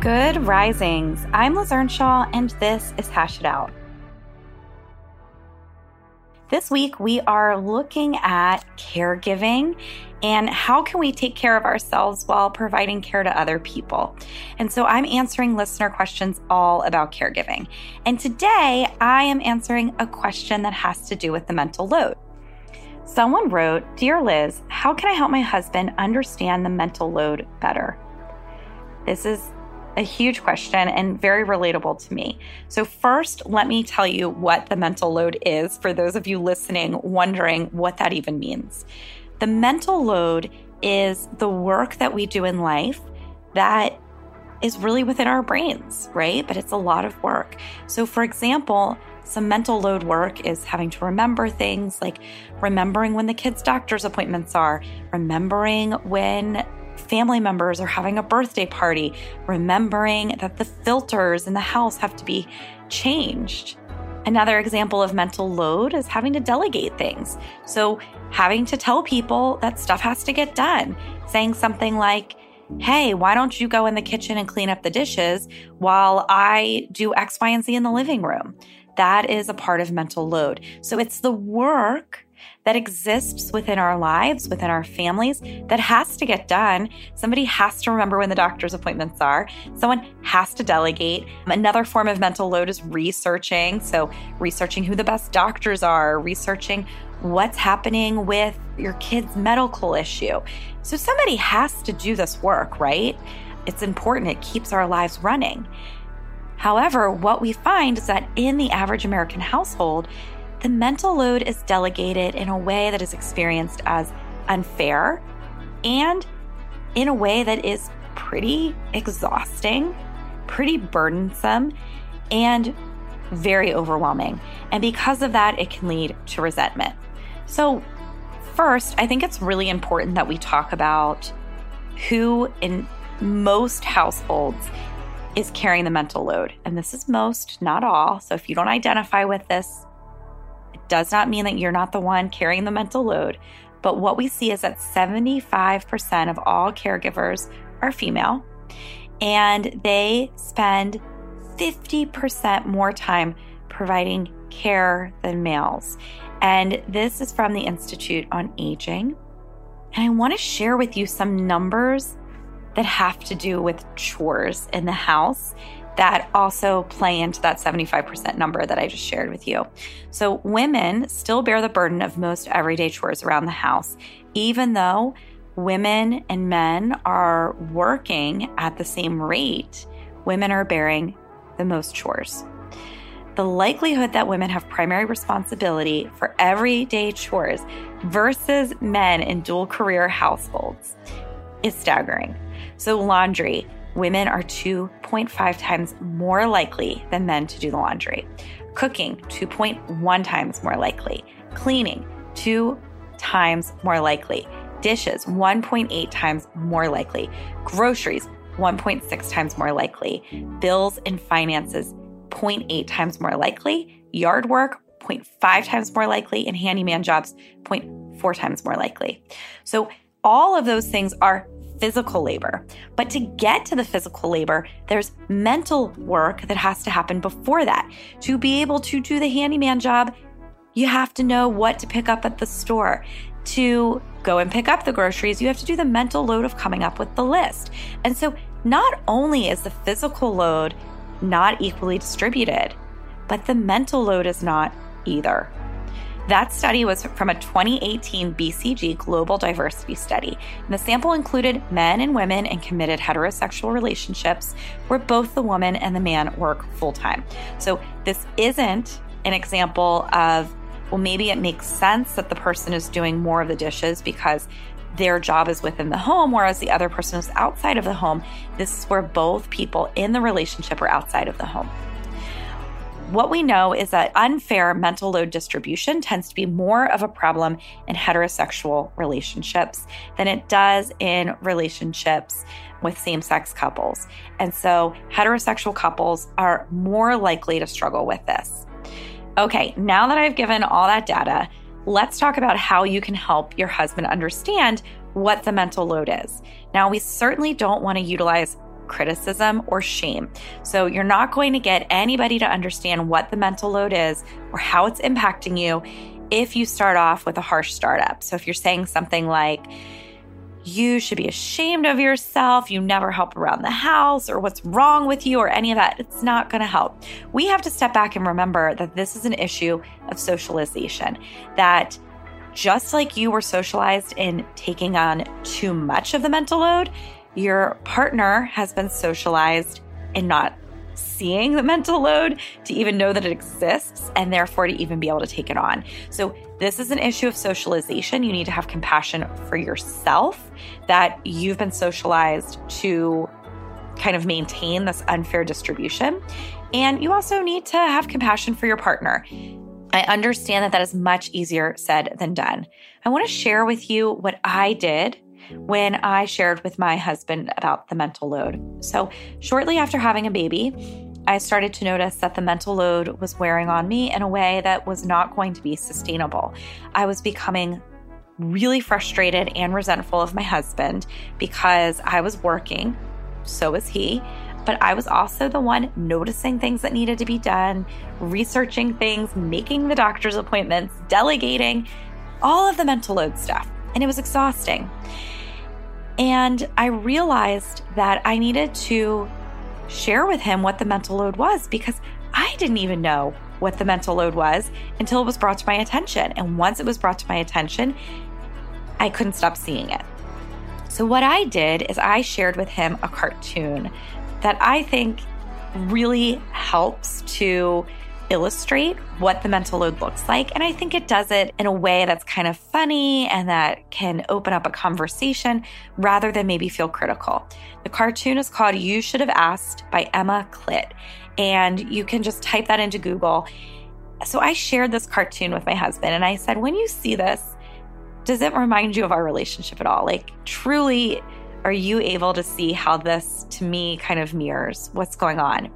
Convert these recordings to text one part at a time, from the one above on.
Good risings. I'm Liz Earnshaw, and this is Hash It Out. This week, we are looking at caregiving and how can we take care of ourselves while providing care to other people. And so I'm answering listener questions all about caregiving. And today, I am answering a question that has to do with the mental load. Someone wrote, Dear Liz, how can I help my husband understand the mental load better? This is a huge question and very relatable to me. So, first, let me tell you what the mental load is for those of you listening wondering what that even means. The mental load is the work that we do in life that is really within our brains, right? But it's a lot of work. So, for example, some mental load work is having to remember things like remembering when the kids' doctor's appointments are, remembering when family members are having a birthday party, remembering that the filters in the house have to be changed. Another example of mental load is having to delegate things. So, having to tell people that stuff has to get done, saying something like, Hey, why don't you go in the kitchen and clean up the dishes while I do X, Y, and Z in the living room? That is a part of mental load. So, it's the work that exists within our lives, within our families, that has to get done. Somebody has to remember when the doctor's appointments are. Someone has to delegate. Another form of mental load is researching. So, researching who the best doctors are, researching what's happening with your kid's medical issue. So, somebody has to do this work, right? It's important, it keeps our lives running. However, what we find is that in the average American household, the mental load is delegated in a way that is experienced as unfair and in a way that is pretty exhausting, pretty burdensome, and very overwhelming. And because of that, it can lead to resentment. So, first, I think it's really important that we talk about who in most households is carrying the mental load. And this is most, not all. So if you don't identify with this, does not mean that you're not the one carrying the mental load. But what we see is that 75% of all caregivers are female, and they spend 50% more time providing care than males. And this is from the Institute on Aging. And I want to share with you some numbers that have to do with chores in the house that also play into that 75% number that I just shared with you. So, women still bear the burden of most everyday chores around the house, even though women and men are working at the same rate, women are bearing the most chores. The likelihood that women have primary responsibility for everyday chores versus men in dual career households is staggering. So, laundry, women are 2.5 times more likely than men to do the laundry. Cooking, 2.1 times more likely. Cleaning, 2 times more likely. Dishes, 1.8 times more likely. Groceries, 1.6 times more likely. Bills and finances, 0.8 times more likely. Yard work, 0.5 times more likely. And handyman jobs, 0.4 times more likely. So, all of those things are physical labor. But to get to the physical labor, there's mental work that has to happen before that. To be able to do the handyman job, you have to know what to pick up at the store. To go and pick up the groceries, you have to do the mental load of coming up with the list. And so, not only is the physical load not equally distributed, but the mental load is not either. That study was from a 2018 BCG Global Diversity Study. And the sample included men and women in committed heterosexual relationships where both the woman and the man work full time. So this isn't an example of, well, maybe it makes sense that the person is doing more of the dishes because their job is within the home, whereas the other person is outside of the home. This is where both people in the relationship are outside of the home. What we know is that unfair mental load distribution tends to be more of a problem in heterosexual relationships than it does in relationships with same sex couples. And so heterosexual couples are more likely to struggle with this. Okay, now that I've given all that data, let's talk about how you can help your husband understand what the mental load is. Now, we certainly don't want to utilize criticism or shame. So, you're not going to get anybody to understand what the mental load is or how it's impacting you if you start off with a harsh startup. So, if you're saying something like, you should be ashamed of yourself, you never help around the house, or what's wrong with you, or any of that. It's not going to help. We have to step back and remember that this is an issue of socialization, that just like you were socialized in taking on too much of the mental load, your partner has been socialized in not seeing the mental load to even know that it exists and therefore to even be able to take it on. So, this is an issue of socialization. You need to have compassion for yourself that you've been socialized to kind of maintain this unfair distribution. And you also need to have compassion for your partner. I understand that that is much easier said than done. I want to share with you what I did when I shared with my husband about the mental load. So, shortly after having a baby, I started to notice that the mental load was wearing on me in a way that was not going to be sustainable. I was becoming really frustrated and resentful of my husband because I was working, so was he. But I was also the one noticing things that needed to be done, researching things, making the doctor's appointments, delegating, all of the mental load stuff. And it was exhausting. And I realized that I needed to share with him what the mental load was because I didn't even know what the mental load was until it was brought to my attention. And once it was brought to my attention, I couldn't stop seeing it. So, what I did is I shared with him a cartoon that I think really helps to illustrate what the mental load looks like. And I think it does it in a way that's kind of funny and that can open up a conversation rather than maybe feel critical. The cartoon is called You Should Have Asked by Emma Clit. And you can just type that into Google. So I shared this cartoon with my husband and I said, when you see this, does it remind you of our relationship at all? Like, truly, are you able to see how this to me kind of mirrors what's going on?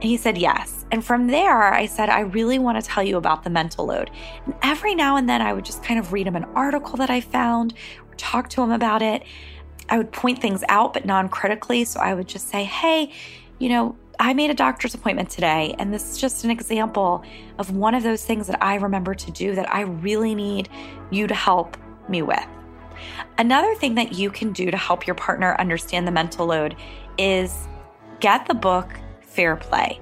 And he said, Yes. And from there, I said, I really want to tell you about the mental load. And every now and then, I would just kind of read him an article that I found or talk to him about it. I would point things out, but non critically. So I would just say, Hey, you know, I made a doctor's appointment today, and this is just an example of one of those things that I remember to do that I really need you to help me with. Another thing that you can do to help your partner understand the mental load is get the book Fair Play.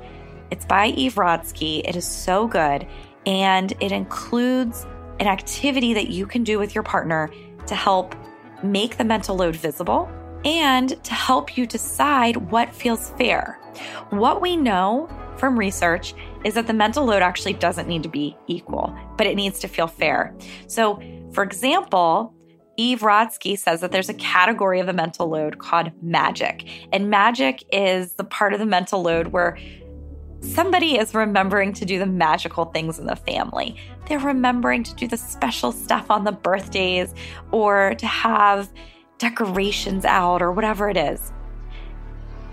It's by Eve Rodsky. It is so good. And it includes an activity that you can do with your partner to help make the mental load visible and to help you decide what feels fair. What we know from research is that the mental load actually doesn't need to be equal, but it needs to feel fair. So, for example, Eve Rodsky says that there's a category of the mental load called magic. And magic is the part of the mental load where somebody is remembering to do the magical things in the family. They're remembering to do the special stuff on the birthdays or to have decorations out or whatever it is.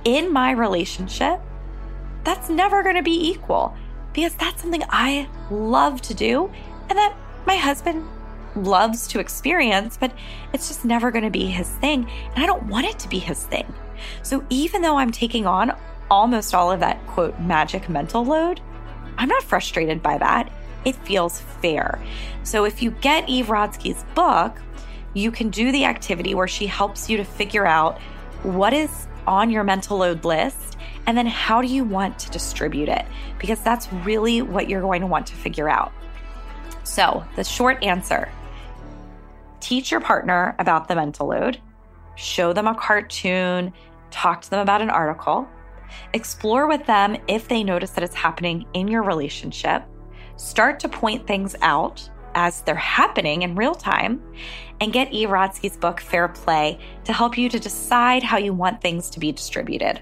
In my relationship, that's never going to be equal because that's something I love to do and that my husband loves to experience, but it's just never going to be his thing. And I don't want it to be his thing. So even though I'm taking on almost all of that quote magic mental load, I'm not frustrated by that. It feels fair. So if you get Eve Rodsky's book, you can do the activity where she helps you to figure out what is on your mental load list and then how do you want to distribute it? Because that's really what you're going to want to figure out. So, the short answer teach your partner about the mental load, show them a cartoon, talk to them about an article, explore with them if they notice that it's happening in your relationship, start to point things out as they're happening in real time, and get E. Rodsky's book, Fair Play, to help you to decide how you want things to be distributed.